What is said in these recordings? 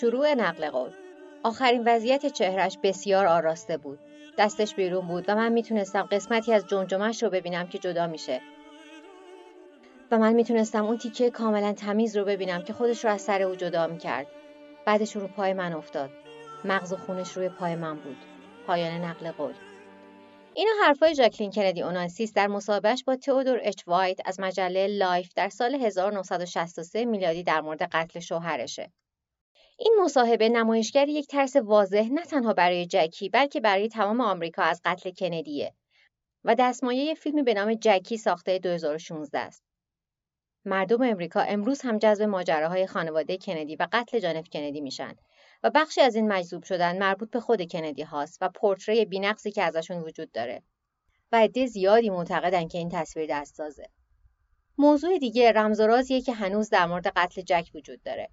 شروع نقل قول. آخرین وضعیت چهرش بسیار آراسته بود. دستش بیرون بود و من می‌تونستم قسمتی از جمجمش رو ببینم که جدا میشه. و من می‌تونستم اون تیکه کاملا تمیز رو ببینم که خودش رو از سر او جدا می‌کرد. بعدش رو پای من افتاد. مغز و خونش روی پای من بود. پایان نقل قول. اینا حرفای ژاکلین کندی اوناسیس در مصاحبهش با تئودور اچ وایت از مجله لایف در سال 1963 میلادی در مورد قتل شوهرشه. این مصاحبه نمایشگر یک ترس واضح نه تنها برای جکی بلکه برای تمام آمریکا از قتل کندیه و دستمایه فیلمی به نام جکی ساخته 2016 است. مردم امریکا امروز هم جذب ماجراهای خانواده کندی و قتل جانف کندی میشن و بخشی از این مجذوب شدن مربوط به خود کندی هاست و پورتری بینقصی که ازشون وجود داره. و عده زیادی معتقدن که این تصویر دستسازه. موضوع دیگه رمز و رازیه که هنوز در مورد قتل جک وجود داره.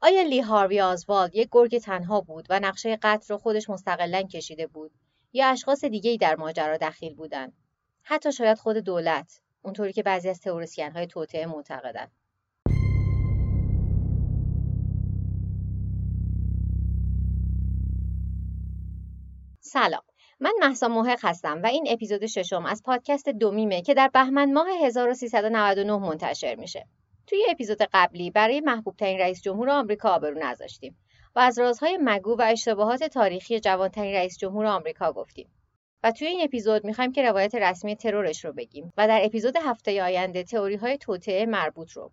آیا لی هاروی آزوالد یک گرگ تنها بود و نقشه قتل رو خودش مستقلا کشیده بود یا اشخاص دیگه‌ای در ماجرا دخیل بودن حتی شاید خود دولت اونطوری که بعضی از تئوریسین های توطئه معتقدند. سلام. من محسا محق هستم و این اپیزود ششم از پادکست دومیمه که در بهمن ماه 1399 منتشر میشه. توی اپیزود قبلی برای محبوب ترین رئیس جمهور آمریکا آبرو نذاشتیم و از رازهای مگو و اشتباهات تاریخی جوانترین رئیس جمهور آمریکا گفتیم. و توی این اپیزود می‌خوایم که روایت رسمی ترورش رو بگیم و در اپیزود هفته آینده تئوری های توطعه مربوط رو.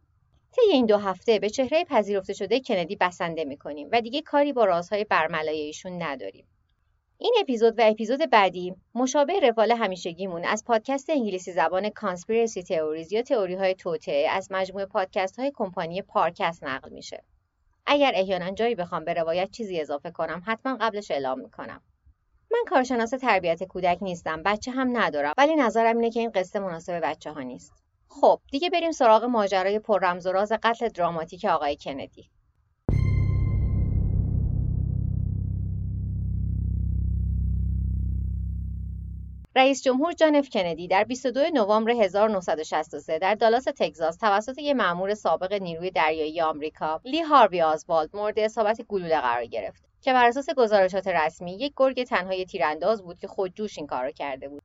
طی این دو هفته به چهره پذیرفته شده کندی بسنده می‌کنیم و دیگه کاری با رازهای برملای ایشون نداریم. این اپیزود و اپیزود بعدی مشابه روال همیشگیمون از پادکست انگلیسی زبان کانسپیرسی تئوریز یا تئوری های توطعه از مجموعه پادکست های کمپانی پارکست نقل میشه. اگر احیانا جایی بخوام به روایت چیزی اضافه کنم حتما قبلش اعلام می‌کنم. من کارشناس تربیت کودک نیستم بچه هم ندارم ولی نظرم اینه که این قصه مناسب بچه ها نیست. خب دیگه بریم سراغ ماجرای پر رمز و راز قتل دراماتیک آقای کندی. رئیس جمهور جان اف کندی در 22 نوامبر 1963 در دالاس تگزاس توسط یک مأمور سابق نیروی دریایی آمریکا لی هاروی آزوالد مورد اصابت گلوله قرار گرفت که بر اساس گزارشات رسمی یک گرگ تنهای تیرانداز بود که خودجوش این کارو کرده بود.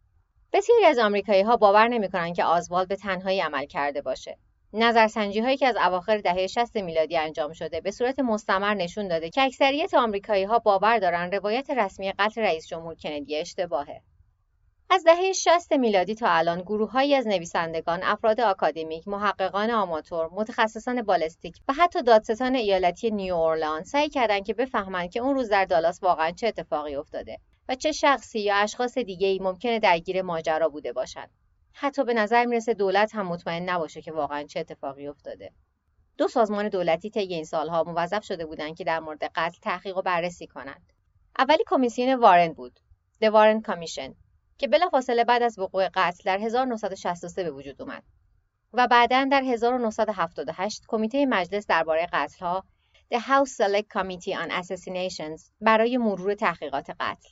بسیاری از آمریکایی ها باور نمی‌کنند که آزوالد به تنهایی عمل کرده باشه. نظرسنجی هایی که از اواخر دهه 60 میلادی انجام شده به صورت مستمر نشون داده که اکثریت آمریکایی ها باور دارند روایت رسمی قتل رئیس جمهور کندی اشتباهه. از دهه 60 میلادی تا الان گروههایی از نویسندگان، افراد آکادمیک، محققان آماتور، متخصصان بالستیک و حتی دادستان ایالتی نیو اورلان سعی کردند که بفهمند که اون روز در دالاس واقعا چه اتفاقی افتاده و چه شخصی یا اشخاص دیگه‌ای ممکنه درگیر ماجرا بوده باشند. حتی به نظر می‌رسه دولت هم مطمئن نباشه که واقعا چه اتفاقی افتاده. دو سازمان دولتی طی این سالها موظف شده بودند که در مورد قتل تحقیق و بررسی کنند. اولی کمیسیون وارن بود، The Warren Commission که بلافاصله بعد از وقوع قتل در 1963 به وجود اومد و بعدا در 1978 کمیته مجلس درباره قتلها The House Select Committee on Assassinations برای مرور تحقیقات قتل.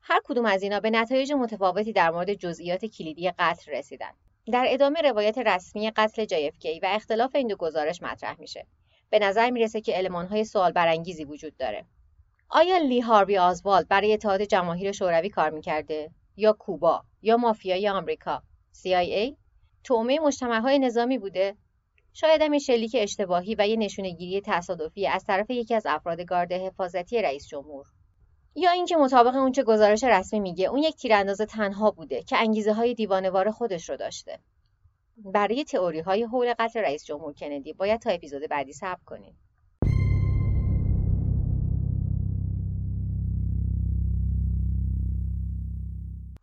هر کدوم از اینا به نتایج متفاوتی در مورد جزئیات کلیدی قتل رسیدن. در ادامه روایت رسمی قتل JFK و اختلاف این دو گزارش مطرح میشه. به نظر می‌رسه که المانهای سوال برانگیزی وجود داره. آیا لی هاروی آزوالد برای اتحاد جماهیر شوروی کار می‌کرده؟ یا کوبا یا مافیای آمریکا. CIA تومه های نظامی بوده. شاید هم شلیک اشتباهی و یه نشونگیری تصادفی از طرف یکی از افراد گارد حفاظتی رئیس جمهور. یا اینکه مطابق اونچه گزارش رسمی میگه اون یک تیرانداز تنها بوده که انگیزه های دیوانوار خودش رو داشته. برای تئوری های حول قتل رئیس جمهور کندی باید تا اپیزود بعدی صبر کنید.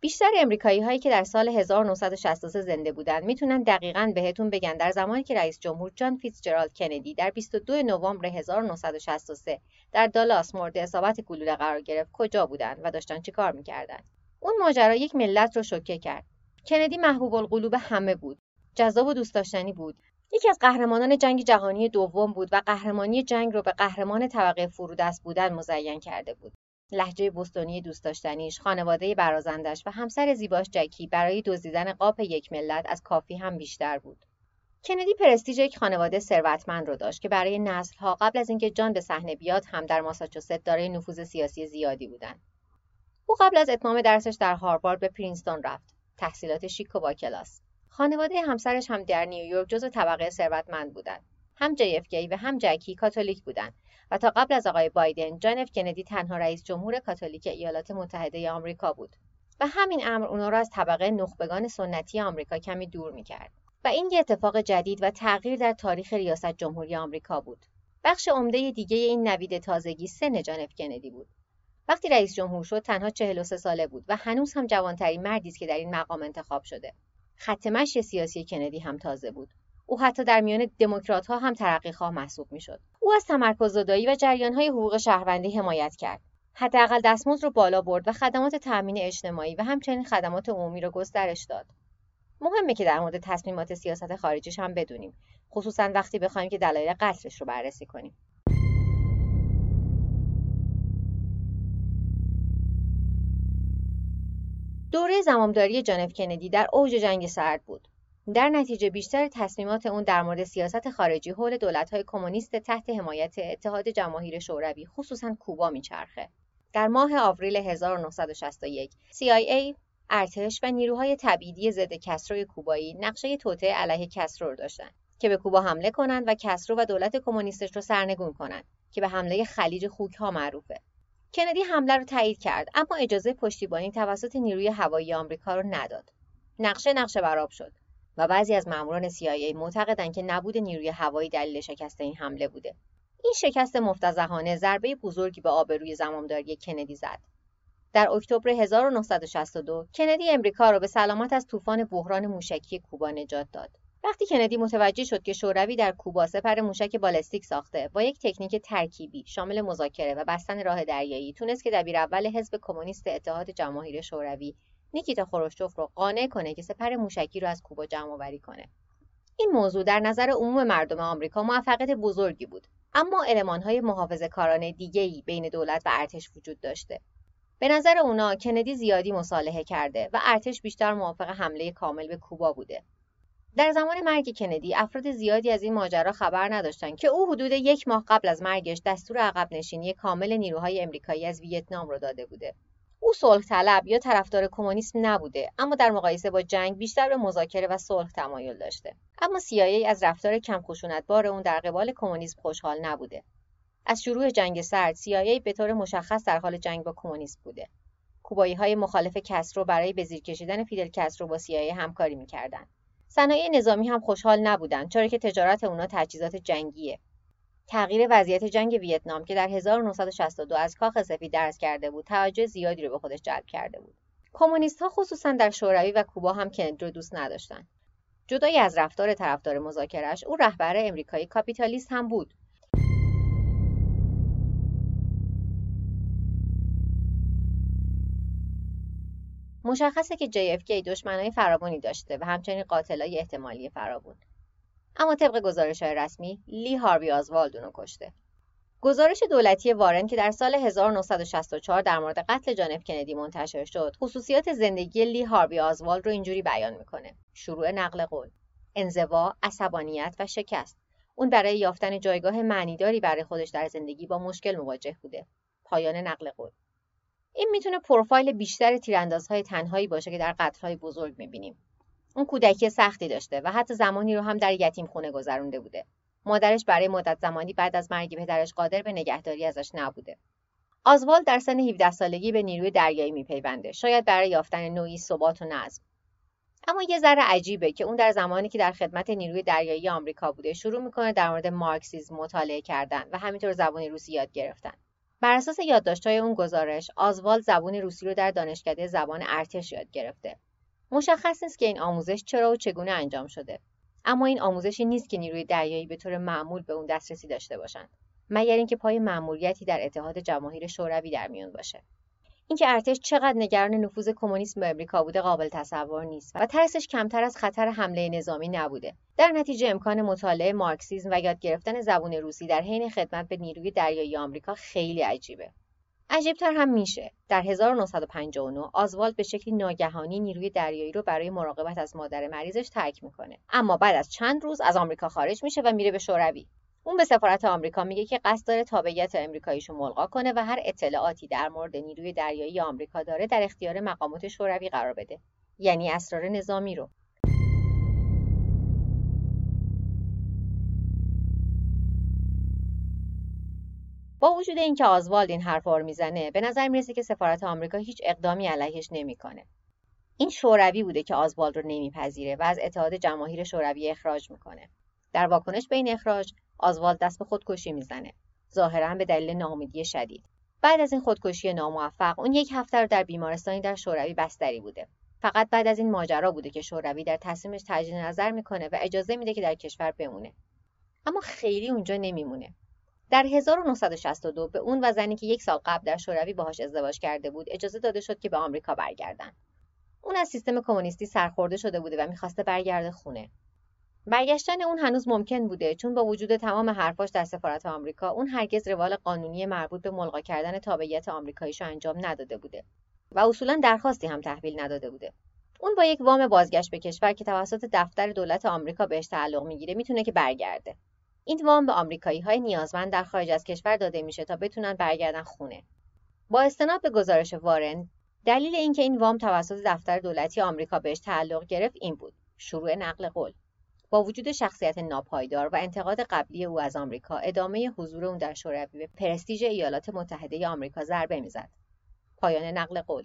بیشتر امریکایی هایی که در سال 1963 زنده بودند می‌تونن دقیقا بهتون بگن. در زمانی که رئیس جمهور جان فیتزجرالد کندی در 22 نوامبر 1963 در دالاس مورد اصابت گلوله قرار گرفت کجا بودند و داشتن چیکار می‌کردند؟ اون ماجرا یک ملت رو شوکه کرد. کندی محبوب القلوب همه بود جذاب و دوست داشتنی بود. یکی از قهرمانان جنگ جهانی دوم بود و قهرمانی جنگ رو به قهرمان طبقه فرودست بودن مزین کرده بود. لحجه بستونی دوست داشتنیش، خانواده برازندش و همسر زیباش جکی برای دزدیدن قاپ یک ملت از کافی هم بیشتر بود. کندی پرستیژ یک خانواده ثروتمند رو داشت که برای نسلها قبل از اینکه جان به صحنه بیاد هم در ماساچوست دارای نفوذ سیاسی زیادی بودند. او قبل از اتمام درسش در هاروارد به پرینستون رفت. تحصیلات شیک و با کلاس. خانواده همسرش هم در نیویورک جزو طبقه ثروتمند بودند. هم JFK و هم جکی کاتولیک بودند و تا قبل از آقای بایدن جان اف کندی تنها رئیس جمهور کاتولیک ایالات متحده آمریکا بود و همین امر اونا را از طبقه نخبگان سنتی آمریکا کمی دور می‌کرد و این یه اتفاق جدید و تغییر در تاریخ ریاست جمهوری آمریکا بود. بخش عمده دیگه این نوید تازگی سن جان اف کندی بود. وقتی رئیس جمهور شد تنها 43 ساله بود و هنوز هم جوانترین مردی است که در این مقام انتخاب شده. خط مشی سیاسی کندی هم تازه بود. او حتی در میان دموکرات ها هم ترقیخواه محسوب می‌شد. او از تمرکز زدایی و جریان های حقوق شهروندی حمایت کرد. حداقل دستمزد رو بالا برد و خدمات تأمین اجتماعی و همچنین خدمات عمومی را گسترش داد. مهمه که در مورد تصمیمات سیاست خارجیش هم بدونیم. خصوصا وقتی بخوایم که دلایل قتلش رو بررسی کنیم. دوره زمامداری جانف کندی در اوج جنگ سرد بود. در نتیجه بیشتر تصمیمات اون در مورد سیاست خارجی حول دولت‌های کمونیست تحت حمایت اتحاد جماهیر شوروی خصوصا کوبا میچرخه. در ماه آوریل 1961 CIA، ارتش و نیروهای تبعیدی ضد کسروی کوبایی نقشه توطئه علیه کسرو داشتند که به کوبا حمله کنند و کسرو و دولت کمونیستش رو سرنگون کنند که به حمله خلیج خوک ها معروفه. کندی حمله رو تایید کرد اما اجازه پشتیبانی توسط نیروی هوایی آمریکا رو نداد. نقشه نقشه براب شد. و بعضی از ماموران CIA معتقدند که نبود نیروی هوایی دلیل شکست این حمله بوده. این شکست مفتزهانه ضربه بزرگی به آبروی زمامداری کندی زد. در اکتبر 1962 کندی امریکا را به سلامت از طوفان بحران موشکی کوبا نجات داد. وقتی کندی متوجه شد که شوروی در کوبا سپر موشک بالستیک ساخته با یک تکنیک ترکیبی شامل مذاکره و بستن راه دریایی تونست که دبیر اول حزب کمونیست اتحاد جماهیر شوروی نیکیتا خروشچوف رو قانع کنه که سپر موشکی رو از کوبا جمع آوری کنه. این موضوع در نظر عموم مردم آمریکا موفقیت بزرگی بود اما المانهای محافظه کارانه ای بین دولت و ارتش وجود داشته. به نظر اونا کندی زیادی مصالحه کرده و ارتش بیشتر موافق حمله کامل به کوبا بوده. در زمان مرگ کندی افراد زیادی از این ماجرا خبر نداشتند که او حدود یک ماه قبل از مرگش دستور عقب نشینی کامل نیروهای امریکایی از ویتنام را داده بوده. او صلح طلب یا طرفدار کمونیسم نبوده اما در مقایسه با جنگ بیشتر به مذاکره و صلح تمایل داشته. اما CIA از رفتار کم خشونتبار اون در قبال کمونیسم خوشحال نبوده. از شروع جنگ سرد CIA به طور مشخص در حال جنگ با کمونیسم بوده. کوبایی های مخالف کسرو برای به زیر کشیدن فیدل کسرو با CIA همکاری می‌کردند. صنایع نظامی هم خوشحال نبودند چرا که تجارت اونا تجهیزات جنگیه. تغییر وضعیت جنگ ویتنام که در 1962 از کاخ سفید درس کرده بود توجه زیادی رو به خودش جلب کرده بود. کمونیست ها خصوصا در شوروی و کوبا هم کندی رو دوست نداشتند جدای از رفتار طرفدار مذاکرهش او رهبر امریکایی کاپیتالیست هم بود. مشخصه که JFK دشمنای فراوانی داشته و همچنین قاتلای احتمالی فراوان. اما طبق گزارش های رسمی لی هاروی آزوالد اونو کشته. گزارش دولتی وارن که در سال 1964 در مورد قتل جانف کندی منتشر شد خصوصیات زندگی لی هاروی آزوالد رو اینجوری بیان می‌کنه. شروع نقل قول انزوا عصبانیت و شکست. اون برای یافتن جایگاه معنیداری برای خودش در زندگی با مشکل مواجه بوده. پایان نقل قول. این می‌تونه پروفایل بیشتر تیراندازهای تنهایی باشه که در قتلهای بزرگ می‌بینیم. اون کودکی سختی داشته و حتی زمانی رو هم در یتیم خونه گذرونده بوده. مادرش برای مدت زمانی بعد از مرگ پدرش قادر به نگهداری ازش نبوده. آزوال در سن 17 سالگی به نیروی دریایی میپیونده شاید برای یافتن نوعی ثبات و نظم اما یه ذره عجیبه که اون در زمانی که در خدمت نیروی دریایی آمریکا بوده شروع می‌کنه در مورد مارکسیسم مطالعه کردن و همینطور زبان روسی یاد گرفتن بر اساس یادداشت‌های اون گزارش آزوال زبان روسی رو در دانشکده زبان ارتش یاد گرفته مشخص نیست که این آموزش چرا و چگونه انجام شده. اما این آموزشی نیست که نیروی دریایی به طور معمول به اون دسترسی داشته باشند مگر اینکه پای مأموریتی در اتحاد جماهیر شوروی در میون باشه. اینکه ارتش چقدر نگران نفوذ کمونیسم به امریکا بوده قابل تصور نیست و ترسش کمتر از خطر حمله نظامی نبوده. در نتیجه امکان مطالعه مارکسیسم و یاد گرفتن زبون روسی در حین خدمت به نیروی دریایی آمریکا خیلی عجیبه. عجیبتر هم میشه. در 1959 آزوالد به شکلی ناگهانی نیروی دریایی رو برای مراقبت از مادر مریضش ترک می‌کنه. اما بعد از چند روز از آمریکا خارج میشه و میره به شوروی. اون به سفارت آمریکا میگه که قصد داره تابعیت امریکاییشو ملغا کنه و هر اطلاعاتی در مورد نیروی دریایی آمریکا داره در اختیار مقامات شوروی قرار بده. یعنی اسرار نظامی رو. با وجود اینکه آزوالد این حرفا رو می‌زنه به نظر می‌رسه که سفارت آمریکا هیچ اقدامی علیهش نمی‌کنه. این شوروی بوده که آزوالد رو نمیپذیره و از اتحاد جماهیر شوروی اخراج می‌کنه. در واکنش به این اخراج آزوالد دست به خودکشی می‌زنه. ظاهرا به دلیل ناامیدی شدید. بعد از این خودکشی ناموفق اون یک هفته رو در بیمارستانی در شوروی بستری بوده. فقط بعد از این ماجرا بوده که شوروی در تصمیمش تجدید نظر می‌کنه و اجازه میده که در کشور بمونه. اما خیلی اونجا نمیمونه. در 1962 به اون و زنی که یک سال قبل در شوروی باهاش ازدواج کرده بود اجازه داده شد که به آمریکا برگردن. اون از سیستم کمونیستی سرخورده شده بوده و می‌خواسته برگرده خونه. برگشتن اون هنوز ممکن بوده چون با وجود تمام حرفاش در سفارت آمریکا اون هرگز روال قانونی مربوط به ملغا کردن تابعیت آمریکاییشو انجام نداده بوده و اصولا درخواستی هم تحویل نداده بوده. اون با یک وام بازگشت به کشور که توسط دفتر دولت آمریکا بهش تعلق می‌گیره می‌تونه که برگرده. این وام به آمریکایی های نیازمند در خارج از کشور داده میشه تا بتونن برگردن خونه. با استناد به گزارش وارن، دلیل اینکه این وام توسط دفتر دولتی آمریکا بهش تعلق گرفت این بود: شروع نقل قول. با وجود شخصیت ناپایدار و انتقاد قبلی او از آمریکا، ادامه حضور اون در شوروی به پرستیژ ایالات متحده آمریکا ضربه می‌زد. پایان نقل قول.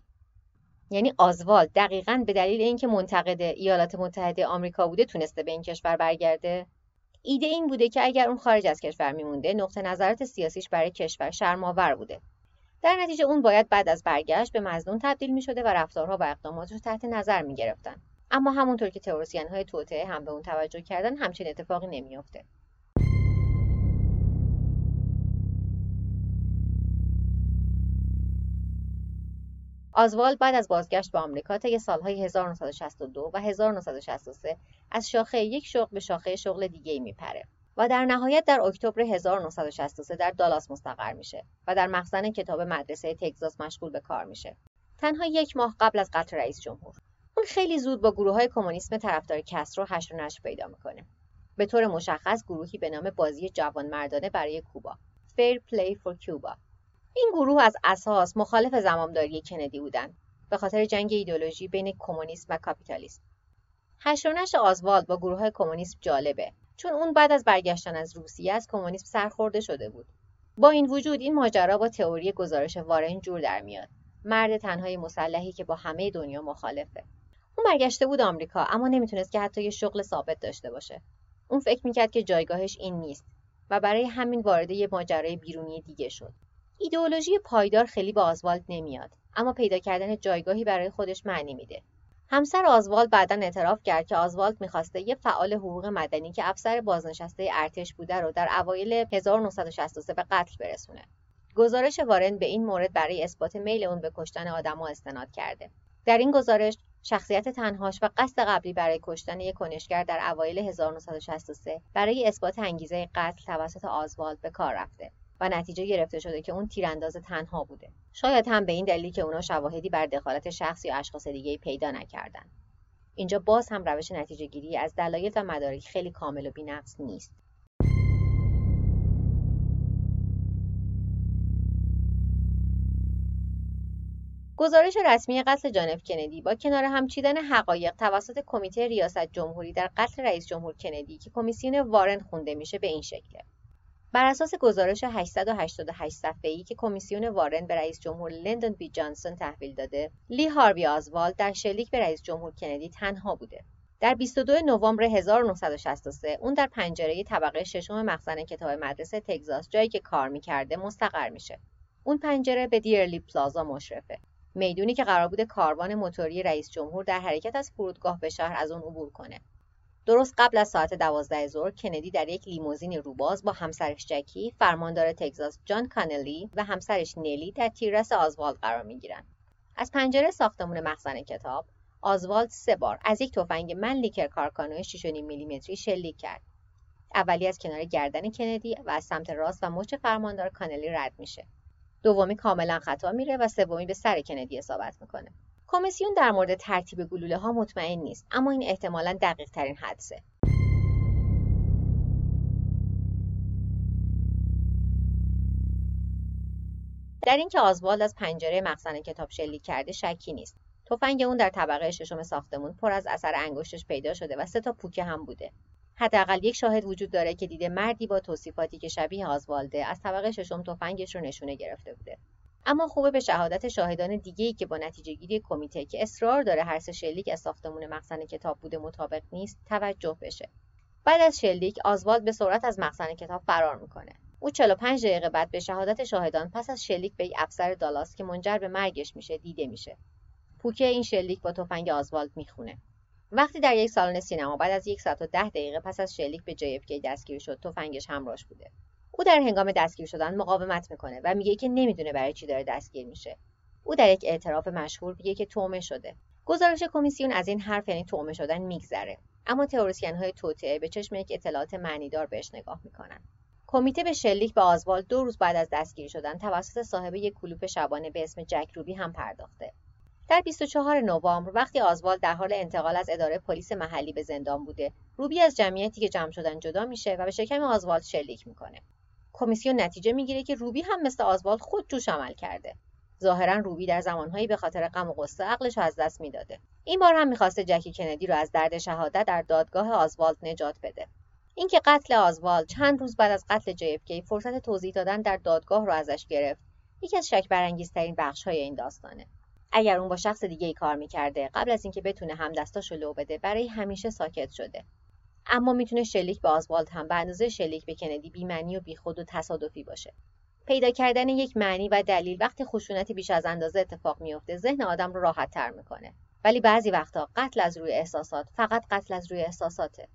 یعنی آزوالد دقیقا به دلیل اینکه منتقد ایالات متحده آمریکا بوده تونسته به این کشور برگرده ایده این بوده که اگر اون خارج از کشور میمونده نقطه نظرات سیاسیش برای کشور شرمآور بوده در نتیجه اون باید بعد از برگشت به مزنون تبدیل می شده و رفتارها و اقداماتش رو تحت نظر می گرفتن. اما همونطور که تئوریسین های توطعه هم به اون توجه کردن همچین اتفاقی نمیافته آزوالد بعد از بازگشت به آمریکا طی سالهای 1962 و 1963 از شاخه یک شغل به شاخه شغل دیگه میپره و در نهایت در اکتبر 1963 در دالاس مستقر میشه و در مخزن کتاب مدرسه تگزاس مشغول به کار میشه. تنها یک ماه قبل از قتل رئیس جمهور. اون خیلی زود با گروه های کمونیسم طرفدار کسرو حشر و نشر پیدا می‌کنه. به طور مشخص گروهی به نام بازی جوان مردانه برای کوبا Fair Play for Cuba این گروه از اساس مخالف زمامداری کندی بودند به خاطر جنگ ایدولوژی بین کمونیسم و کاپیتالیسم. حشر آزوالد با گروه های کمونیسم جالبه چون اون بعد از برگشتن از روسیه از کمونیسم سرخورده شده بود. با این وجود این ماجرا با تئوری گزارش وارن جور در میاد. مرد تنهای مسلحی که با همه دنیا مخالفه. اون برگشته بود آمریکا اما نمی‌تونست که حتی یه شغل ثابت داشته باشه. اون فکر می‌کرد که جایگاهش این نیست و برای همین وارد یه ماجرای بیرونی دیگه شد. ایدئولوژی پایدار خیلی به آزوالد نمیاد اما پیدا کردن جایگاهی برای خودش معنی میده. همسر آزوالد بعدا اعتراف کرد که آزوالد می‌خواسته یه فعال حقوق مدنی که افسر بازنشسته ارتش بوده رو در اوایل 1963 به قتل برسونه. گزارش وارن به این مورد برای اثبات میل اون به کشتن آدما استناد کرده. در این گزارش شخصیت تنهاش و قصد قبلی برای کشتن یک کنشگر در اوایل 1963 برای اثبات انگیزه قتل توسط آزوالد به کار رفته. و نتیجه گرفته شده که اون تیرانداز تنها بوده. شاید هم به این دلیل که اونا شواهدی بر دخالت شخص یا اشخاص دیگه پیدا نکردن. اینجا باز هم روش نتیجه گیری از دلایل و مدارک خیلی کامل و بینقص نیست. گزارش رسمی قتل جانف کندی با کنار هم چیدن حقایق توسط کمیته ریاست جمهوری در قتل رئیس جمهور کندی که کمیسیون وارن خونده میشه به این شکله بر اساس گزارش 888 صفحه‌ای که کمیسیون وارن به رئیس جمهور لندن بی جانسون تحویل داده، لی هاروی آزوالد در شلیک به رئیس جمهور کندی تنها بوده. در 22 نوامبر 1963 اون در پنجره طبقه ششم مخزن کتاب مدرسه تگزاس جایی که کار می‌کرده مستقر میشه. اون پنجره به دیرلی پلازا مشرفه. می‌دونی که قرار بوده کاروان موتوری رئیس جمهور در حرکت از فرودگاه به شهر از اون عبور کنه. درست قبل از ساعت دوازده ظهر کندی در یک لیموزین روباز با همسرش جکی فرماندار تگزاس جان کانلی و همسرش نیلی در تیررس آزوالد قرار می‌گیرند. از پنجره ساختمون مخزن کتاب آزوالد سه بار از یک تفنگ من لیکر کارکانوی 6.5 میلیمتری شلیک کرد. اولی از کنار گردن کندی و از سمت راست و مچ فرماندار کانلی رد میشه. دومی کاملا خطا میره و سومی به سر کندی اصابت می‌کنه. کمیسیون در مورد ترتیب گلوله ها مطمئن نیست اما این احتمالا دقیق ترین حدسه. در اینکه آزوالد از پنجره مخزن کتاب شلیک کرده شکی نیست. تفنگ اون در طبقه ششم ساختمون پر از اثر انگشتش پیدا شده و سه تا پوکه هم بوده. حداقل یک شاهد وجود داره که دیده مردی با توصیفاتی که شبیه آزوالده از طبقه ششم تفنگش رو نشونه گرفته بوده. اما خوبه به شهادت شاهدان دیگه‌ای که با نتیجه گیری کمیته که اصرار داره هر سه شلیک از ساختمون مخزن کتاب بوده مطابق نیست توجه بشه. بعد از شلیک آزوالد به سرعت از مخزن کتاب فرار می‌کنه. او 45 دقیقه بعد به شهادت شاهدان پس از شلیک به افسر دالاس که منجر به مرگش میشه دیده میشه. پوکه این شلیک با تفنگ آزوالد می‌خونه. وقتی در یک سالن سینما بعد از یک ساعت و ده دقیقه پس از شلیک به JFK دستگیر شد تفنگش همراهش بوده. او در هنگام دستگیر شدن مقاومت می‌کنه و میگه که نمی‌دونه برای چی داره دستگیر میشه. او در یک اعتراف مشهور میگه که تومه شده. گزارش کمیسیون از این حرف یعنی تومه شدن میگذره. اما تئوریسین های توطئه به چشم یک اطلاعات معنیدار بهش نگاه می‌کنن. کمیته به شلیک به آزوالد دو روز بعد از دستگیر شدن توسط صاحب یک کلوپ شبانه به اسم جک روبی هم پرداخته. در 24 نوامبر وقتی آزوالد در حال انتقال از اداره پلیس محلی به زندان بوده روبی از جمعیتی که جمع شدن جدا میشه و به شکم آزوالد شلیک می‌کنه. کمیسیون نتیجه می‌گیره که روبی هم مثل آزوالد خود جوش عمل کرده. ظاهرا روبی در زمانهایی به خاطر غم و غصه عقلش از دست می‌داده. این بار هم می‌خواسته جکی کندی رو از درد شهادت در دادگاه آزوالد نجات بده. اینکه قتل آزوالد چند روز بعد از قتل JFK فرصت توضیح دادن در دادگاه رو ازش گرفت یکی از شک برانگیزترین های این داستانه. اگر اون با شخص دیگه ای کار می‌کرده قبل از اینکه بتونه هم دستاشو لو بده برای همیشه ساکت شده. اما می‌تونه شلیک به آزوالد هم به اندازه شلیک به کندی بیمعنی و بیخود و تصادفی باشه. پیدا کردن یک معنی و دلیل وقتی خشونتی بیش از اندازه اتفاق میافته ذهن آدم رو راحت تر می‌کنه. ولی بعضی وقتا قتل از روی احساسات فقط قتل از روی احساساته.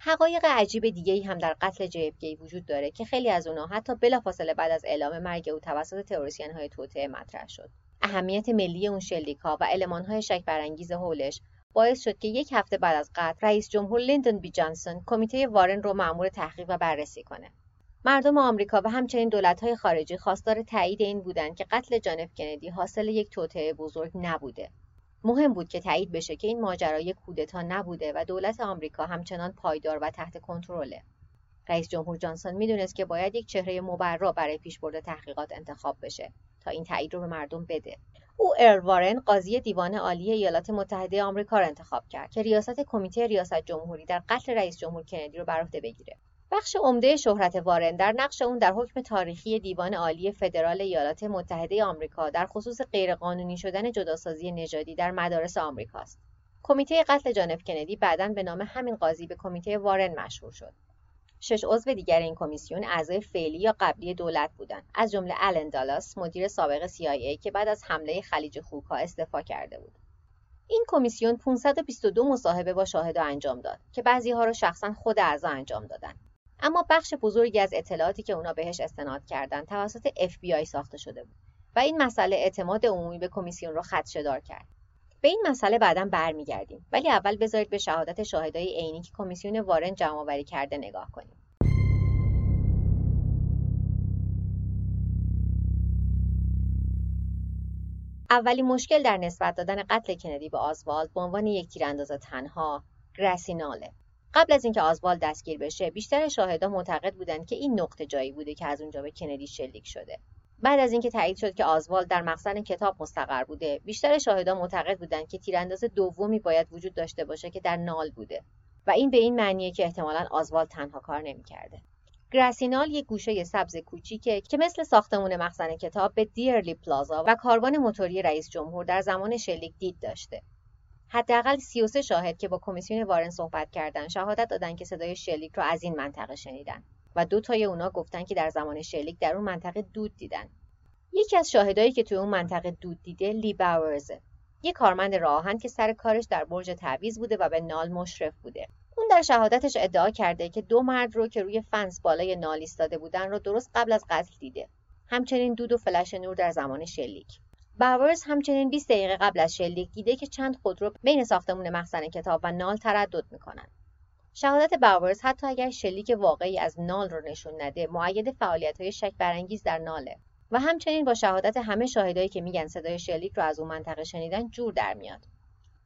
حقایق عجیب دیگه هم در قتل جیفکی وجود داره که خیلی از اونها حتی بلافاصله بعد از اعلام مرگ او توسط تروریسین های توطعه مطرح شد. اهمیت ملی اون شلیک ها و علمان های شک برانگیز حولش باعث شد که یک هفته بعد از قتل رئیس جمهور لیندون بی جانسون کمیته وارن رو مأمور تحقیق و بررسی کنه. مردم آمریکا و همچنین دولت‌های خارجی خواستار تایید این بودند که قتل جانف کندی حاصل یک توطئه بزرگ نبوده. مهم بود که تایید بشه که این ماجرا یک کودتا نبوده و دولت آمریکا همچنان پایدار و تحت کنترله. رئیس جمهور جانسون می‌دونست که باید یک چهره مبرا برای پیشبرد تحقیقات انتخاب بشه. تا این تایید رو به مردم بده. او ارل وارن قاضی دیوان عالی ایالات متحده آمریکا را انتخاب کرد که ریاست کمیته ریاست جمهوری در قتل رئیس جمهور کندی رو بر عهده بگیره. بخش عمده شهرت وارن در نقش اون در حکم تاریخی دیوان عالی فدرال ایالات متحده آمریکا در خصوص غیرقانونی شدن جداسازی نژادی در مدارس آمریکاست. کمیته قتل جانف کندی بعدا به نام همین قاضی به کمیته وارن مشهور شد. شش عضو دیگر این کمیسیون اعضای فعلی یا قبلی دولت بودند از جمله آلن دالاس مدیر سابق CIA که بعد از حمله خلیج خوکا استعفا کرده بود. این کمیسیون 522 مصاحبه با شاهدا انجام داد که بعضی ها را شخصا خود اعضا انجام دادند اما بخش بزرگی از اطلاعاتی که اونا بهش استناد کردن توسط FBI ساخته شده بود و این مسئله اعتماد عمومی به کمیسیون رو خدشه‌دار کرد. به این مسئله بعدا برمیگردیم. ولی اول بذارید به شهادت شاهدای عینی که کمیسیون وارن جمعآوری کرده نگاه کنیم. اولین مشکل در نسبت دادن قتل کندی به آزوالد به عنوان یک تیرانداز تنها گراسیناله قبل از اینکه آزوال دستگیر بشه بیشتر شاهدا معتقد بودند که این نقطه جایی بوده که از اونجا به کندی شلیک شده. بعد از اینکه تایید شد که آزوال در مخزن کتاب مستقر بوده بیشتر شاهدا معتقد بودند که تیرانداز دومی باید وجود داشته باشه که در نال بوده. و این به این معنیه که احتمالا آزوال تنها کار نمی‌کرده. گراسینال یک گوشه سبز کوچیکه که مثل ساختمون مخزن کتاب به دیرلی پلازا و کاروان موتوری رئیس جمهور در زمان شلیک دید داشته. حداقل 33 شاهد که با کمیسیون وارن صحبت کردن شهادت دادن که صدای شلیک رو از این منطقه شنیدن و دو تای اونا گفتن که در زمان شلیک در اون منطقه دود دیدن. یکی از شاهدایی که توی اون منطقه دود دیده لی باورزه. یک کارمند راهن که سر کارش در برج تعویز بوده و به نال مشرف بوده. اون در شهادتش ادعا کرده که دو مرد رو که روی فنس بالای نال ایستاده بودن رو درست قبل از قتل دیده. همچنین دود و فلش نور در زمان شلیک. باورز همچنین 20 دقیقه قبل از شلیک دیده که چند خودرو بین ساختمون مخزن کتاب و نال تردد می‌کنند شهادت باورز حتی اگر شلیک واقعی از نال رو نشون نده معید های شک برانگیز در ناله. و همچنین با شهادت همه شاهدایی که میگن صدای شلیک رو از اون منطقه شنیدن جور در میاد.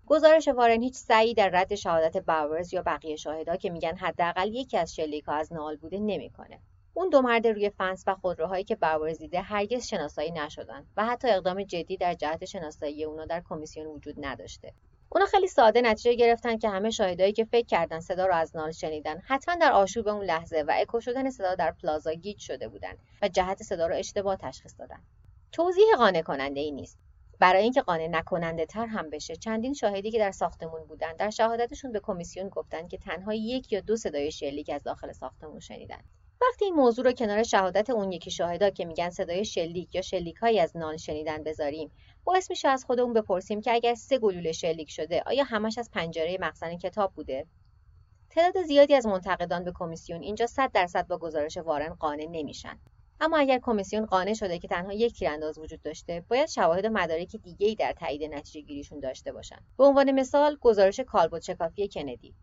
گزارش وارن هیچ سعی در رد شهادت باورز یا بقیه شاهدا که میگن حداقل یکی از شلیکها از نال بوده نمی‌کنه. اون دو مرد روی فنس و خودروهایی که باورز دیده هرگز شناسایی نشدن و حتی اقدام جدی در جهت شناسایی اونا در کمیسیون وجود نداشته. اونا خیلی ساده نتیجه گرفتن که همه شاهدایی که فکر کردن صدا رو از نال شنیدن. حتما در آشوب اون لحظه و اکو شدن صدا در پلازا گیج شده بودن و جهت صدا رو اشتباه تشخیص دادن. توضیح قانع کننده ای نیست. برای اینکه قانع نکننده تر هم بشه چندین شاهدی که در ساختمون بودن در شهادتشون به کمیسیون گفتن که تنها یک یا دو صدای شلیک از داخل ساختمون شنیدن. وقتی این موضوع رو کنار شهادت اون یکی شاهدا که میگن صدای شلیک یا شلیک از نال شنیدن بذاریم باعث میشه از خودمون بپرسیم که اگر سه گلوله شلیک شده آیا همش از پنجره مخزن کتاب بوده؟ تعداد زیادی از منتقدان به کمیسیون اینجا 100 درصد با گزارش وارن قانع نمیشن. اما اگر کمیسیون قانع شده که تنها یک تیرانداز وجود داشته باید شواهد و مدارک دیگه‌ای در تایید نتیجه گیریشون داشته باشند به عنوان مثال گزارش کالبوت شکافی کندی.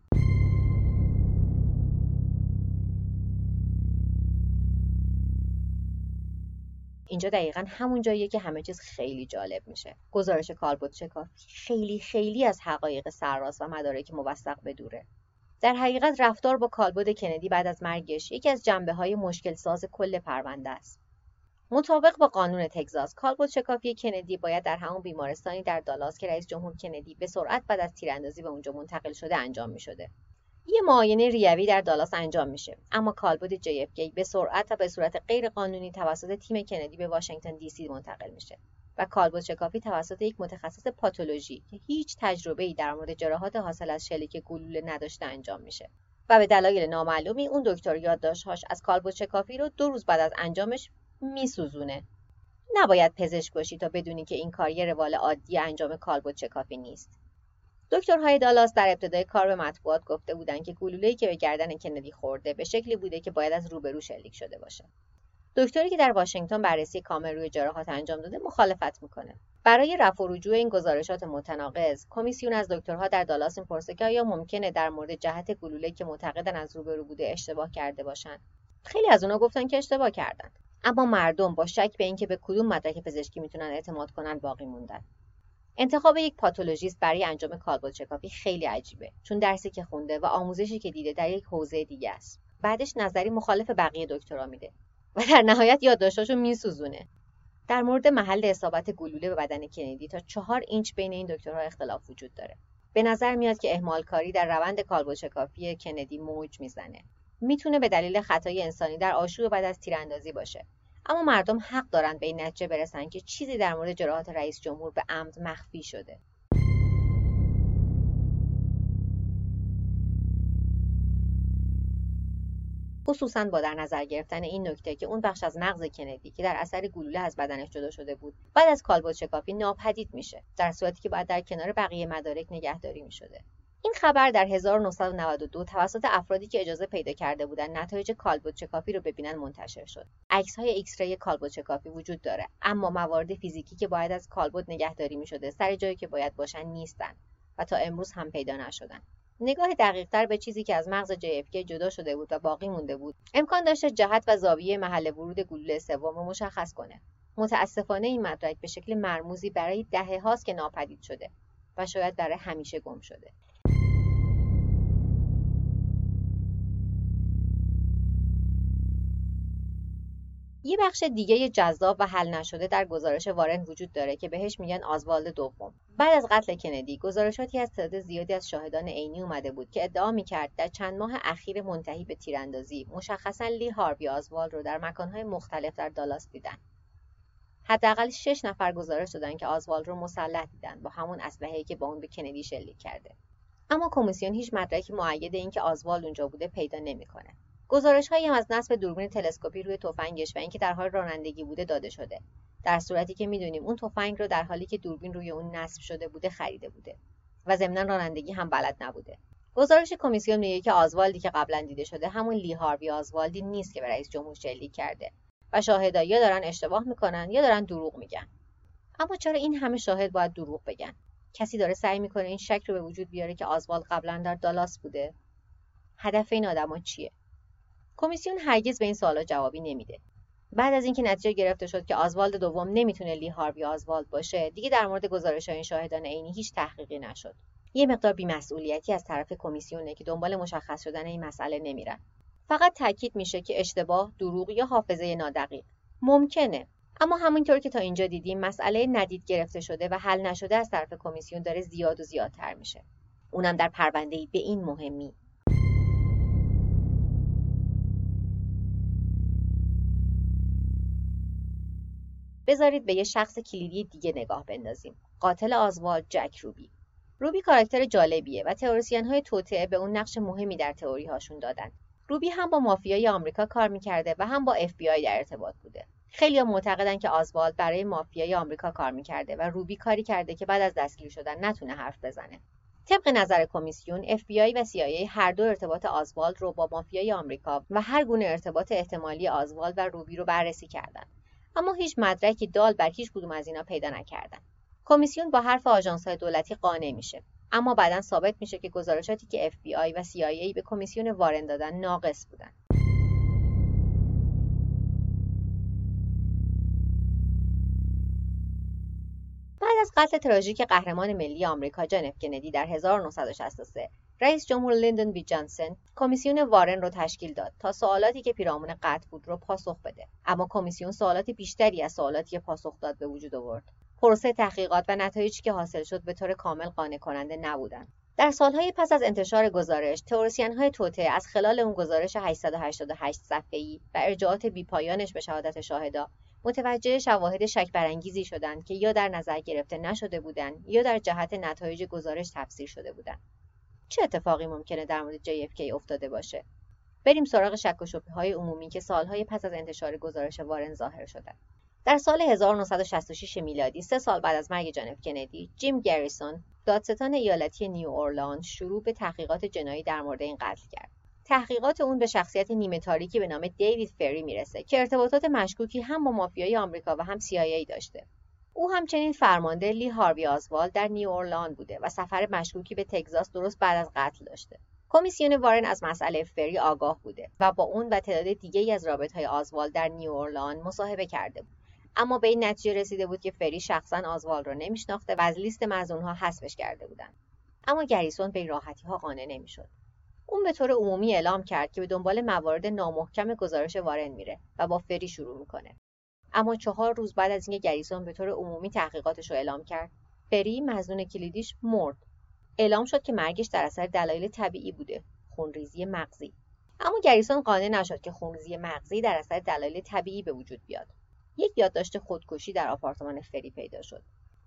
اینجا دقیقا همون جاییه که همه چیز خیلی جالب میشه گزارش کالبوت شکافی خیلی خیلی از حقایق سرراست و مدارک موثق بدوره در حقیقت رفتار با کالبد کندی بعد از مرگش یکی از جنبه های مشکل ساز کل پرونده است. مطابق با قانون تگزاس کالبد شکافی کندی باید در همون بیمارستانی در دالاس که رئیس جمهور کندی به سرعت بعد از تیراندازی به اونجا منتقل شده انجام می شده. یه معاینه ریوی در دالاس انجام میشه. اما کالبد JFK به سرعت و به صورت غیر قانونی توسط تیم کندی به واشنگتن دی سی منتقل میشه و کالبد شکافی توسط یک متخصص پاتولوژی که هیچ تجربه ای در مورد جراحات حاصل از شلیک گلوله نداشته انجام میشه. و به دلایل نامعلومی اون دکتر یادداشتهاش از کالبد شکافی رو دو روز بعد از انجامش میسوزونه. نباید پزشک باشی تا بدونی که این کار یه روال عادی انجام کالبد شکافی نیست. دکترهای دالاس در ابتدای کار به مطبوعات گفته بودند که گلوله‌ای که به گردن کندی خورده به شکلی بوده که باید از روبرو شلیک شده باشه. دکتری که در واشنگتن بررسی کامل روی جراحات انجام داده مخالفت می‌کنه. برای رفع و رجوع این گزارشات متناقض کمیسیون از دکترها در دالاس می‌پرسه که آیا ممکنه در مورد جهت گلوله که معتقدن از روبرو بوده اشتباه کرده باشند؟ خیلی از اونا گفتن که اشتباه کردن. اما مردم با شک به اینکه به کدوم مدرک پزشکی می‌تونن اعتماد کنن باقی موندن. انتخاب یک پاتولوژیست برای انجام کالبد شکافی خیلی عجیبه چون درسی که خونده و آموزشی که دیده در یک حوزه دیگه است. بعدش نظری مخالف بقیه دکترا میده و در نهایت یادداشتاشو میسوزونه. در مورد محل اصابت گلوله به بدن کندی تا چهار اینچ بین این دکترها اختلاف وجود داره. به نظر میاد که اهمال کاری در روند کالبد شکافی کندی موج می‌زنه. می‌تونه به دلیل خطای انسانی در آشوب بعد از تیراندازی باشه. اما مردم حق دارند به این نتیجه برسن که چیزی در مورد جراحات رئیس جمهور به عمد مخفی شده. خصوصا با در نظر گرفتن این نکته که اون بخش از مغز کندی که در اثر گلوله از بدنش جدا شده بود بعد از کالبد شکافی ناپدید میشه در صورتی که باید در کنار بقیه مدارک نگهداری می‌شده. این خبر در 1992 توسط افرادی که اجازه پیدا کرده بودند نتایج کالبد شکافی رو ببینن منتشر شد. عکس های X-ray کالبد شکافی وجود داره اما موارد فیزیکی که باید از کالبد نگهداری می شده سر جایی که باید باشن نیستن و تا امروز هم پیدا نشدن. نگاه دقیقتر به چیزی که از مغز JFK جدا شده بود و باقی مونده بود امکان داشته جهت و زاویه محل ورود گلوله سوم رو مشخص کنه متاسفانه این مدرک به شکل مرموزی برای دهه هاست که ناپدید شده و شاید برای همیشه گم شده یه بخش دیگه جذاب و حل نشده در گزارش وارن وجود داره که بهش میگن آزوالد دوم. بعد از قتل کندی گزارشاتی از تعداد زیادی از شاهدان عینی اومده بود که ادعا می‌کرد در چند ماه اخیر منتهی به تیراندازی مشخصا لی هاروی آزوالد رو در مکانهای مختلف در دالاس دیدن. حداقل شش نفر گزارش دادن که آزوالد رو مسلح دیدن با همون اسلحه‌ای که با اون به کندی شلیک کرده. اما کمیسیون هیچ مدرکی معید اینکه آزوالد اونجا بوده پیدا نمی‌کنه. گزارش هایی هم از نصب دوربین تلسکوپی روی تفنگش و اینکه در حال رانندگی بوده داده شده. در صورتی که می‌دونیم اون تفنگ رو در حالی که دوربین روی اون نصب شده بوده خریده بوده و ضمنا رانندگی هم بلد نبوده. گزارش کمیسیون میگه که آزوالدی که قبلا دیده شده همون لی هاروی آزوالدی نیست که به رئیس جمهور شلیک کرده. و شاهدا یا دارن اشتباه می‌کنن یا دارن دروغ میگن. اما چرا این همه شاهد باید دروغ بگن؟ کسی داره سعی می‌کنه این شک رو به وجود بیاره که آزوالد قبلا در دالاس بوده؟ هدف این آدما چیه؟ کمیسیون هرگز به این سوالا جوابی نمیده. بعد از اینکه نتیجه گرفته شد که آزوالد دوم نمی‌تونه لی هاروی آزوالد باشه دیگه در مورد گزارش این شاهدان عینی هیچ تحقیقی نشد. یه مقدار بیمسئولیتی از طرف کمیسیونه که دنبال مشخص شدن این مسئله نمیرن. فقط تاکید میشه که اشتباه دروغ یا حافظه نادقیق ممکنه. اما همونطور که تا اینجا دیدیم مسئله ندید گرفته شده و حل نشده از طرف کمیسیون داره زیاد و زیادتر میشه. اونم در پرونده به این مهمی. بذارید به یه شخص کلیدی دیگه نگاه بندازیم. قاتل آزوالد جک روبی. روبی کاراکتر جالبیه و تئوریسین های توطعه به اون نقش مهمی در تئوری هاشون دادن. روبی هم با مافیای آمریکا کار می‌کرده و هم با اف بی آی در ارتباط بوده. خیلی معتقدن که آزوالد برای مافیای آمریکا کار می‌کرده و روبی کاری کرده که بعد از دستگیر شدن نتونه حرف بزنه. طبق نظر کمیسیون FBI و CIA هر دو ارتباط آزوالد رو با مافیای آمریکا و هر گونه ارتباط احتمالی آزوالد و روبی رو بررسی کردند اما هیچ مدرکی دال بر هیچ کدوم از اینا پیدا نکردن. کمیسیون با حرف های دولتی قانع میشه. اما بعدا ثابت میشه که گزارشاتی که FBI و CIA به کمیسیون وارن دادن ناقص بودن. بعد از قتل تراژیک قهرمان ملی آمریکا جان اف کندی در 1963 رئیس جمهور لیندون بی جانسن کمیسیون وارن رو تشکیل داد تا سوالاتی که پیرامون قتل بود رو پاسخ بده. اما کمیسیون سوالات بیشتری از سوالاتی که پاسخ داد به وجود آورد. پروسه تحقیقات و نتایجی که حاصل شد به طور کامل قانع کننده نبودند. در سالهای پس از انتشار گزارش تئوریسین های توته از خلال اون گزارش 888 صفحه‌ای و ارجاعات بیپایانش به شهادت شاهدا متوجه شواهد شک برانگیزی شدند که یا در نظر گرفته نشده بودند یا در جهت نتایج گزارش تفسیر شده بودند. چه اتفاقی ممکنه در مورد JFK افتاده باشه؟ بریم سراغ شک و شبه های عمومی که سالهای پس از انتشار گزارش وارن ظاهر شدند در سال 1966 میلادی سه سال بعد از مرگ جان کندی جیم گریسون دادستان ایالتی نیو اورلان شروع به تحقیقات جنایی در مورد این قتل کرد. تحقیقات اون به شخصیت نیمه تاریکی به نام دیوید فری می‌رسه که ارتباطات مشکوکی هم با مافیای آمریکا و هم CIA داشته. او همچنین فرمانده لی هاروی آزوالد در نیو اورلان بوده و سفر مشکوکی به تگزاس درست بعد از قتل داشته. کمیسیون وارن از مسئله فری آگاه بوده و با اون و تعداد دیگه از رابط های آزوالد در نیو اورلان مصاحبه کرده بود. اما به این نتیجه رسیده بود که فری شخصا آزوال را نمیشناخته و از لیست ها حذفش کرده بودند. اما گریسون به این راحتی ها قانع نمی‌شد. اون به طور عمومی اعلام کرد که به دنبال موارد نامحکم گزارش وارن میره و با فری شروع می‌کنه. اما چهار روز بعد از اینکه گریسون به طور عمومی تحقیقاتش رو اعلام کرد فری مزنون کلیدیش مرد. اعلام شد که مرگش در اثر دلایل طبیعی بوده خونریزی مغزی. اما گریسون قانع نشد که خونریزی مغزی در اثر دلایل طبیعی به وجود بیاد. یک یادداشت خودکشی در آپارتمان فری پیدا شد.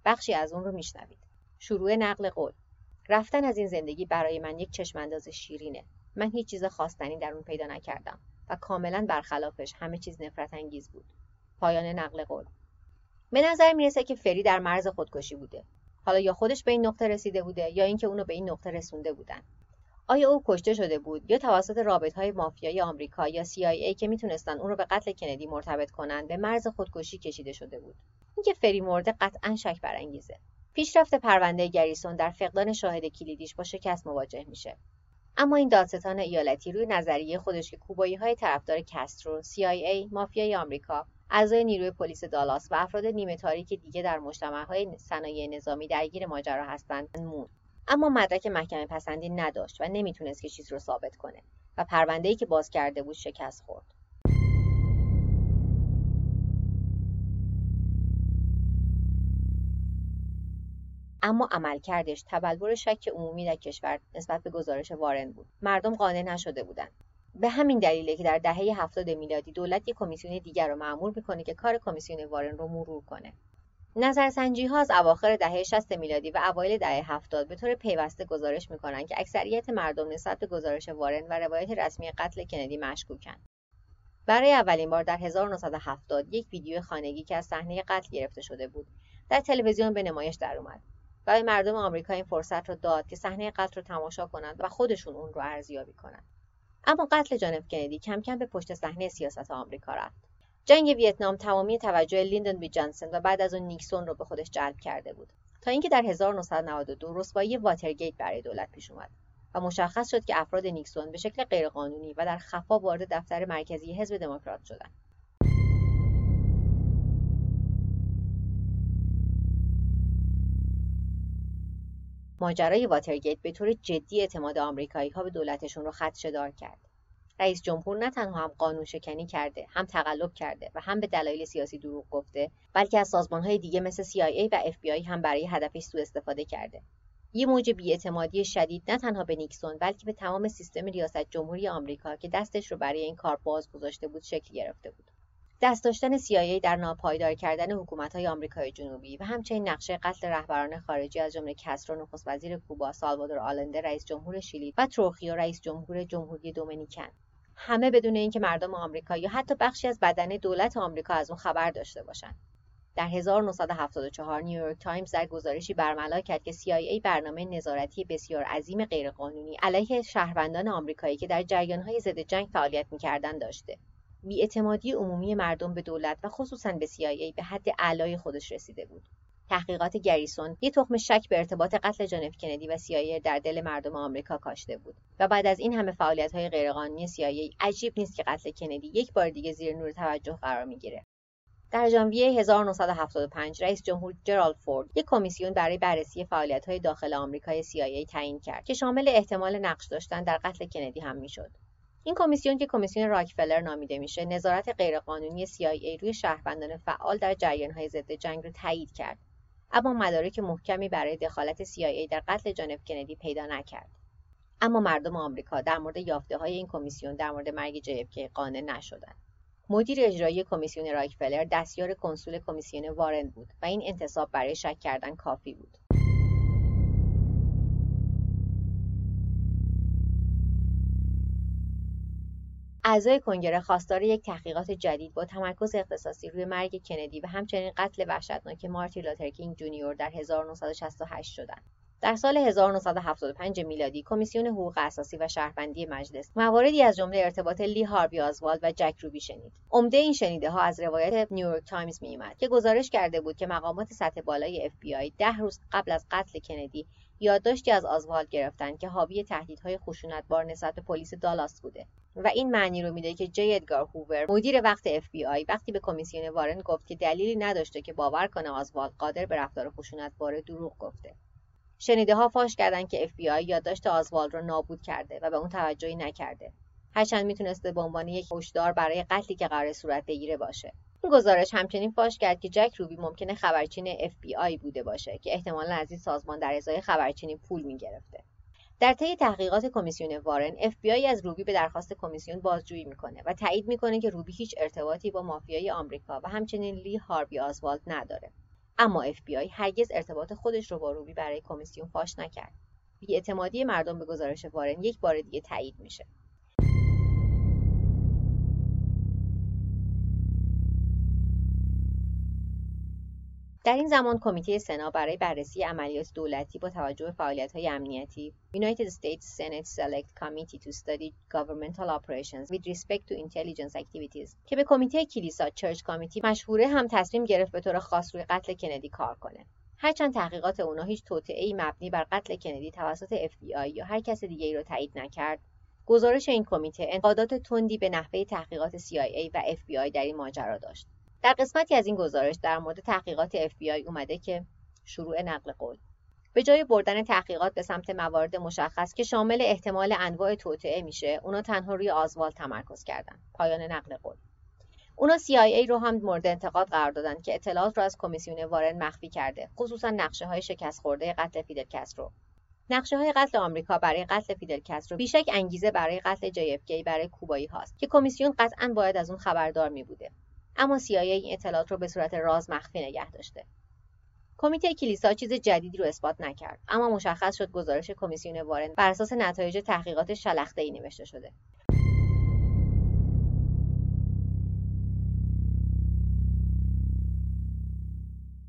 بخشی از اون رو میشنوید. شروع نقل قول. رفتن از این زندگی برای من یک چشمانداز شیرینه. من هیچ چیز خواستنی در اون پیدا نکردم و کاملا برخلافش همه چیز نفرت انگیز بود. پایان نقل قول. به نظر می‌رسه که فری در مرز خودکشی بوده. حالا یا خودش به این نقطه رسیده بوده یا اینکه اونو به این نقطه رسونده بودن. آیا او کشته شده بود یا توسط رابط های مافیای آمریکا یا CIA که می‌تونستن اون رو به قتل کندی مرتبط کنند به مرز خودکشی کشیده شده بود؟ اینکه فری مرده قطعا شک برانگیزه. پیشرفت پرونده گریسون در فقدان شاهد کلیدیش با شکست مواجه میشه. اما این دادستان ایالتی روی نظریه خودش که کوبایی های طرفدار کسترو، CIA، مافیای آمریکا، اعضای نیروی پلیس دالاس و افراد نیمه تاریک دیگه در های صنایع نظامی درگیر ماجرا هستند. موند اما مدرک محکمه پسندی نداشت و نمی‌تونست که چیز رو ثابت کنه و پرونده‌ای که باز کرده بود شکست خورد. اما عملکردش تبلور شک عمومی در کشور نسبت به گزارش وارن بود. مردم قانع نشده بودند. به همین دلیله که در دهه هفتاد میلادی دولت یک کمیسیون دیگر رو معمول می‌کنه که کار کمیسیون وارن رو مرور کنه نظرسنجی ها از اواخر دهه 60 میلادی و اوایل دهه 70 به طور پیوسته گزارش می‌کنند که اکثریت مردم نسبت به گزارش وارن و روایت رسمی قتل کندی مشکوکند. برای اولین بار در 1970 یک ویدیو خانگی که از صحنه قتل گرفته شده بود در تلویزیون به نمایش در اومد و مردم آمریکا این فرصت را داد که صحنه قتل را تماشا کنند و خودشون اون رو ارزیابی کنند اما قتل جان کندی کم کم به پشت صحنه سیاست آمریکا رفت جنگ ویتنام تمامی توجه لیندون بی جانسن و بعد از اون نیکسون رو به خودش جلب کرده بود تا اینکه در 1992 رسوایی واترگیت برای دولت پیش اومد و مشخص شد که افراد نیکسون به شکل غیرقانونی و در خفا وارد دفتر مرکزی حزب دموکرات شدند. ماجرای واترگیت به طور جدی اعتماد آمریکایی ها به دولتشون رو خدشه‌دار کرد. رئیس جمهور نه تنها هم قانون شکنی کرده، هم تقلب کرده و هم به دلایل سیاسی دروغ گفته، بلکه از های دیگه مثل CIA و FBI هم برای هدفش سوء استفاده کرده. یه موج بیاعتمادی شدید نه تنها به نیکسون بلکه به تمام سیستم ریاست جمهوری آمریکا که دستش رو برای این کار باز گذاشته بود شکل گرفته بود. دست داشتن CIA در ناپایدار کردن حکومت‌های آمریکای جنوبی و همچنین نقشه قتل رهبران خارجی از جمله کسترو نخست وزیر کوبا، سالوادور آلنده رئیس جمهور شیلی و تروخیو رئیس جمهور جمهوری دومینیکن همه بدون اینکه مردم آمریکا یا حتی بخشی از بدنه دولت آمریکا از اون خبر داشته باشند. در 1974 نیویورک تایمز در گزارشی برملا کرد که CIA برنامه نظارتی بسیار عظیم غیرقانونی علیه شهروندان آمریکایی که در جریانهای ضد جنگ فعالیت می‌کردند داشته. بیاعتمادی عمومی مردم به دولت و خصوصا به CIA به حد اعلای خودش رسیده بود. تحقیقات گریسون یه تخم شک به ارتباط قتل جان کندی و CIA در دل مردم آمریکا کاشته بود و بعد از این همه فعالیت های غیرقانونی CIA عجیب نیست که قتل کندی یک بار دیگه زیر نور توجه قرار می‌گیره در ژانویه 1975 رئیس جمهور جرالد فورد یک کمیسیون برای بررسی فعالیت‌های داخل آمریکای CIA تعیین کرد که شامل احتمال نقش داشتن در قتل کندی هم می‌شد. این کمیسیون که کمیسیون راکفلر نامیده میشه نظارت غیرقانونی CIA روی شهروندان فعال در جریان‌های ضد جنگ را تایید کرد. اما مدارک محکمی برای دخالت CIA در قتل جان کندی پیدا نکرد. اما مردم آمریکا در مورد یافته های این کمیسیون در مورد مرگ JFK قانع نشدند. مدیر اجرایی کمیسیون راکفلر دستیار کنسول کمیسیون وارن بود و این انتصاب برای شک کردن کافی بود. اعضای کنگره خواستار یک تحقیقات جدید با تمرکز اختصاصی روی مرگ کندی و همچنین قتل وحشتناک مارتین لوتر جونیور در 1968 شدند. در سال 1975 میلادی کمیسیون حقوق اساسی و شهروندی مجلس مواردی از جمله ارتباط لی هاروی آزوالد و جک روبی شنید عمده این شنیده ها از روایت نیویورک تایمز میومد که گزارش کرده بود که مقامات سطح بالای FBI ده روز قبل از قتل کندی یادداشتی از آزوالد گرفتند که حاوی تهدیدهای خشونتبار نسبت به پلیس دالاس بوده و این معنی رو میده که جی ادگار هوور مدیر وقت FBI وقتی به کمیسیون وارن گفت که دلیلی نداشته که باور کنه آزوالد قادر به رفتار خشونتبار دروغ گفته. شنیده ها فاش کردند که FBI یادداشت آزوالد رو نابود کرده و به اون توجهی نکرده. هرچند می‌تونسته به عنوان یک هشدار برای قتلی که قرار صورت بگیره باشه. این گزارش همچنین فاش کرد که جک روبی ممکنه خبرچین FBI بوده باشه که احتمالا از این سازمان در ازای خبرچینی پول می‌گرفته. در طی تحقیقات کمیسیون وارن FBI از روبی به درخواست کمیسیون بازجویی می‌کنه و تایید می‌کنه که روبی هیچ ارتباطی با مافیای آمریکا و همچنین لی هاربی آزوالد نداره. اما FBI هرگز ارتباط خودش رو با روبی برای کمیسیون فاش نکرد. بیاعتمادی مردم به گزارش وارن یک بار دیگه تایید میشه. در این زمان کمیته سنا برای بررسی عملیات دولتی با توجه به فعالیت‌های امنیتی United States Senate Select Committee to Study Governmental Operations with Respect to Intelligence Activities که به کمیته کلیسا چرچ کامیتی مشهوره هم تصمیم گرفت به طور خاص روی قتل کندی کار کنه. هرچند تحقیقات اونا هیچ توطئه‌ای مبنی بر قتل کندی توسط FBI یا هر کس دیگه ای رو تایید نکرد. گزارش این کمیته انقادات تندی به نحوه تحقیقات CIA و FBI در این ماجرا داشت. در قسمتی از این گزارش در مورد تحقیقات FBI اومده که شروع نقل قول. به جای بردن تحقیقات به سمت موارد مشخص که شامل احتمال انواع توطعه میشه اونا تنها روی آزوال تمرکز کردن. پایان نقل قول. اونا CIA رو هم مورد انتقاد قرار دادن که اطلاعات رو از کمیسیون وارن مخفی کرده خصوصا نقشه های شکست خورده قتل فیدل کسترو. نقشه های قتل آمریکا برای قتل فیدل کسترو بیشک انگیزه برای قتل JFK برای کوبایی هاست که کمیسیون قطعا باید از اون خبردار می بوده اما CIA این اطلاعات رو به صورت راز مخفی نگه داشته. کمیته کلیسا چیز جدیدی رو اثبات نکرد اما مشخص شد گزارش کمیسیون وارن بر اساس نتایج تحقیقات شلخته ای نوشته شده.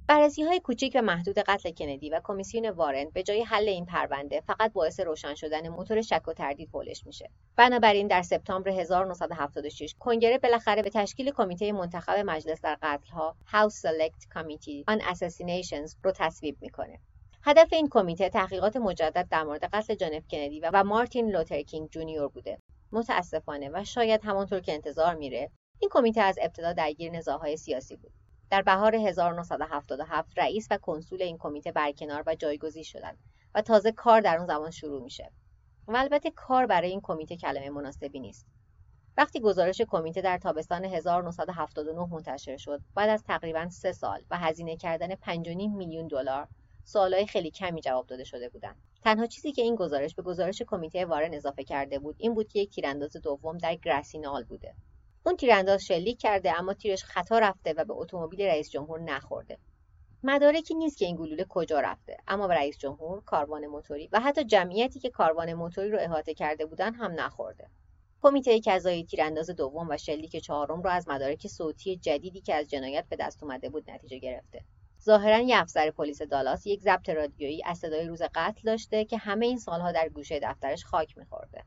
بررسی های کوچیک و محدود قتل کندی و کمیسیون وارن به جای حل این پرونده فقط باعث روشن شدن موتور شک و تردید حولش میشه. بنابراین در سپتامبر 1976 کنگره بالاخره به تشکیل کمیته منتخب مجلس در قتلها House Select Committee on Assassinations رو تصویب می‌کنه. هدف این کمیته تحقیقات مجدد در مورد قتل جان اف کندی و مارتین لوتر کینگ جونیور بوده متاسفانه و شاید همانطور که انتظار میره این کمیته از ابتدا درگیر نزاعهای سیاسی بود در بهار 1977 رئیس و کنسول این کمیته برکنار و جایگزین شدند و تازه کار در اون زمان شروع میشه. و البته کار برای این کمیته کلمه مناسبی نیست. وقتی گزارش کمیته در تابستان 1979 منتشر شد بعد از تقریبا سه سال و هزینه کردن 5.5 میلیون دلار سوالای خیلی کمی جواب داده شده بودند. تنها چیزی که این گزارش به گزارش کمیته وارن اضافه کرده بود این بود که یک تیرانداز دوم در گراسینال بوده. اون تیرانداز شلیک کرده اما تیرش خطا رفته و به اتومبیل رئیس جمهور نخورده. مدارکی نیست که این گلوله کجا رفته. اما به رئیس جمهور کاروان موتوری و حتی جمعیتی که کاروان موتوری رو احاطه کرده بودن هم نخورده. کمیته کذایی تیرانداز دوم و شلیک چهارم را از مدارک صوتی جدیدی که از جنایت به دست اومده بود نتیجه گرفته. ظاهرا یه افسر پلیس دالاس یک ضبط رادیویی از صدای روز قتل داشته که همه این سالها در گوشه دفترش خاک میخورده.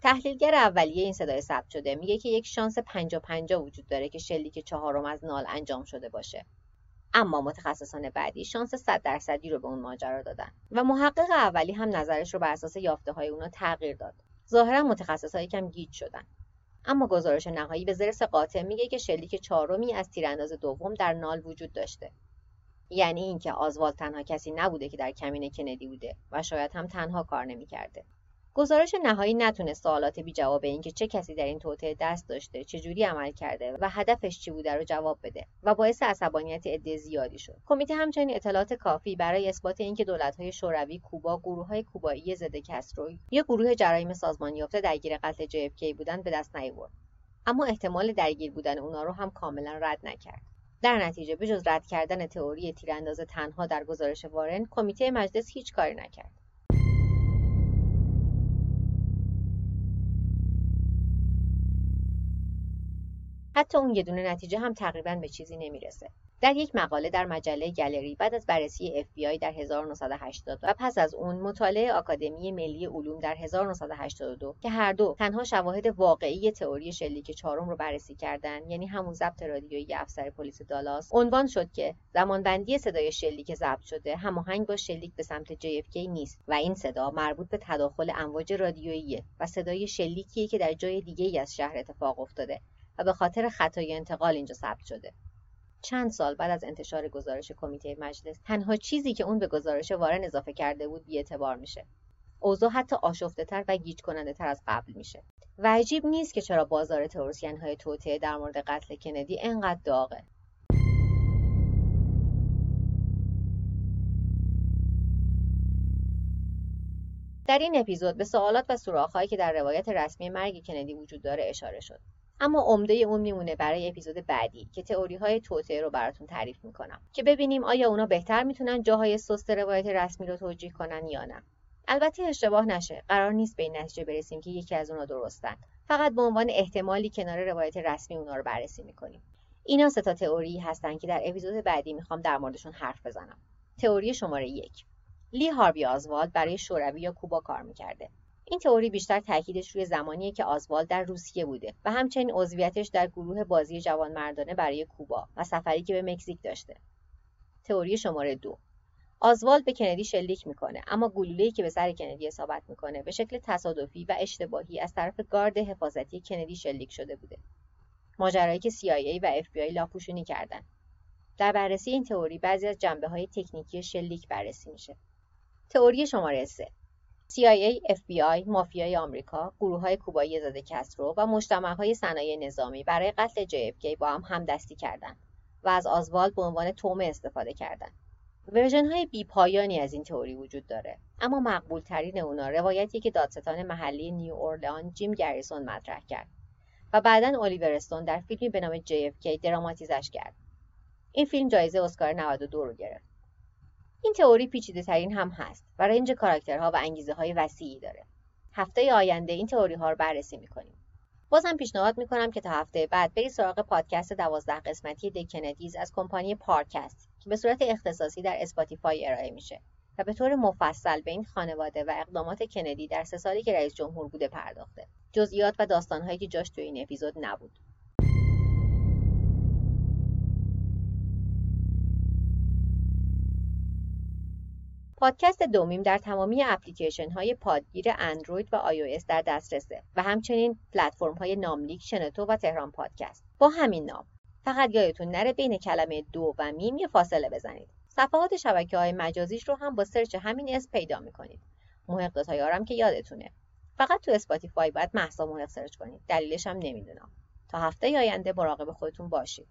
تحلیلگر اولیه این صدای ثبت شده میگه که یک شانس پنجا پنجا وجود داره که شلیک چهارم از نال انجام شده باشه. اما متخصصان بعدی شانس 100 درصدی رو به اون ماجرا دادن و محقق اولی هم نظرش رو بر اساس یافته های اونا تغییر داد. ظاهرا متخصص کم گیج شدن. اما گزارش نهایی به زرس قاطع میگه که شلیک چهارمی از تیرانداز دوم در نال وجود داشته. یعنی اینکه آزوال تنها کسی نبوده که در کمین کندی بوده و شاید هم تنها کار نمی‌کرده. گزارش نهایی نتونه سوالات بی جواب اینکه چه کسی در این توطئه دست داشته چه جوری عمل کرده و هدفش چی بوده رو جواب بده و باعث عصبانیت عده زیادی شد. کمیته همچنین اطلاعات کافی برای اثبات اینکه دولت‌های شوروی کوبا گروه‌های کوبایی ضد کستروی یا گروه جرایم سازمان یافته درگیر قتل JFK بودن به دست نیاورد اما احتمال درگیر بودن اونا رو هم کاملا رد نکرد. در نتیجه بجز رد کردن تئوری تیرانداز تنها در گزارش وارن کمیته مجلس هیچ کاری نکرد. حتی اون یه دونه نتیجه هم تقریبا به چیزی نمی‌رسه. در یک مقاله در مجله گالری بعد از بررسی FBI در 1980 و پس از اون مطالعه آکادمی ملی علوم در 1982 که هر دو تنها شواهد واقعی تئوری شلیک چهارم رو بررسی کردند یعنی همون ضبط رادیویی افسر پلیس دالاس عنوان شد که زمانبندی صدای شلیک ضبط شده هماهنگ با شلیک به سمت JFK نیست و این صدا مربوط به تداخل امواج رادیویی و صدای شلیکی که در جای دیگه ای از شهر اتفاق افتاده. و به خاطر خطای انتقال اینجا ثبت شده. چند سال بعد از انتشار گزارش کمیته مجلس تنها چیزی که اون به گزارش وارن اضافه کرده بود بیاعتبار میشه. اوضاع حتی آشفته تر و گیج کننده تر از قبل میشه. و عجیب نیست که چرا بازار تئوریسین های توطئه در مورد قتل کندی انقدر داغه. در این اپیزود به سوالات و سوراخهایی که در روایت رسمی مرگ کندی وجود داره اشاره شد. اما عمده اون میمونه برای اپیزود بعدی که تئوری های توطئه رو براتون تعریف می‌کنم که ببینیم آیا اونا بهتر می‌تونن جاهای سست روایت رسمی رو توجیه کنن یا نه. البته اشتباه نشه قرار نیست به این نتیجه برسیم که یکی از اونا درستن. فقط به عنوان احتمالی کنار روایت رسمی اونا رو بررسی می‌کنیم. اینا سه تا تئوری هستن که در اپیزود بعدی می‌خوام در موردشون حرف بزنم. تئوری شماره یک. لی هاروی آزوالد برای شوروی یا کوبا کار می‌کرده. این تئوری بیشتر تاکیدش روی زمانیه که آزوال در روسیه بوده و همچنین عضویتش در گروه بازی جوانمردانه برای کوبا و سفری که به مکزیک داشته. تئوری شماره دو. آزوالد به کندی شلیک می‌کنه اما گلوله‌ای که به سر کندی اصابت می‌کنه به شکل تصادفی و اشتباهی از طرف گارد حفاظتی کندی شلیک شده بوده. ماجرایی که CIA و FBI لاپوشونی کردن. در بررسی این تئوری بعضی از جنبه های تکنیکی شلیک بررسی میشه. تئوری شماره 3 CIA، FBI، مافیای آمریکا، های کوبایی ضد کسترو و های صنایع نظامی برای قتل JFK با هم همدستی کردند و از آزوالد به عنوان طعمه استفاده کردند. ورژن های بی پایانی از این تئوری وجود داره اما مقبول ترین اونا روایتی که دادستان محلی نیو اورلان جیم گریسون مطرح کرد و بعدا الیور استون در فیلمی به نام JFK dramatize ش کرد. این فیلم جایزه اسکار 92 رو گرفت. این تئوری پیچیده ترین هم هست و range کاراکترها و انگیزه های وسیعی داره. هفته آینده این تئوری ها رو بررسی می‌کنیم. بازم پیشنهاد می‌کنم که تا هفته بعد بری سراغ پادکست دوازده قسمتی The Kennedys از کمپانی Parcast که به صورت اختصاصی در اسپاتیفای ارائه میشه و به طور مفصل به این خانواده و اقدامات کندی در سه سالی که رئیس جمهور بوده پرداخته. جزئیات و داستانهایی که جاش تو این اپیزود نبود. پادکست دومیم در تمامی اپلیکیشن های پادگیر اندروید و آی در دسترسه و همچنین پلتفرم های ناملیک شنوتو و تهران پادکست. با همین نام. فقط یادتون نره بین کلمه دو و میم یه فاصله بزنید. صفحات شبکه های مجازیش رو هم با سرچ همین اسم پیدا می‌کنید. محق تایارم که یادتونه. فقط تو اسپاتیفای باید مهسا محق سرچ کنید. دلیلش هم نمی‌دونم. تا هفته آینده مراقب خودتون باشید.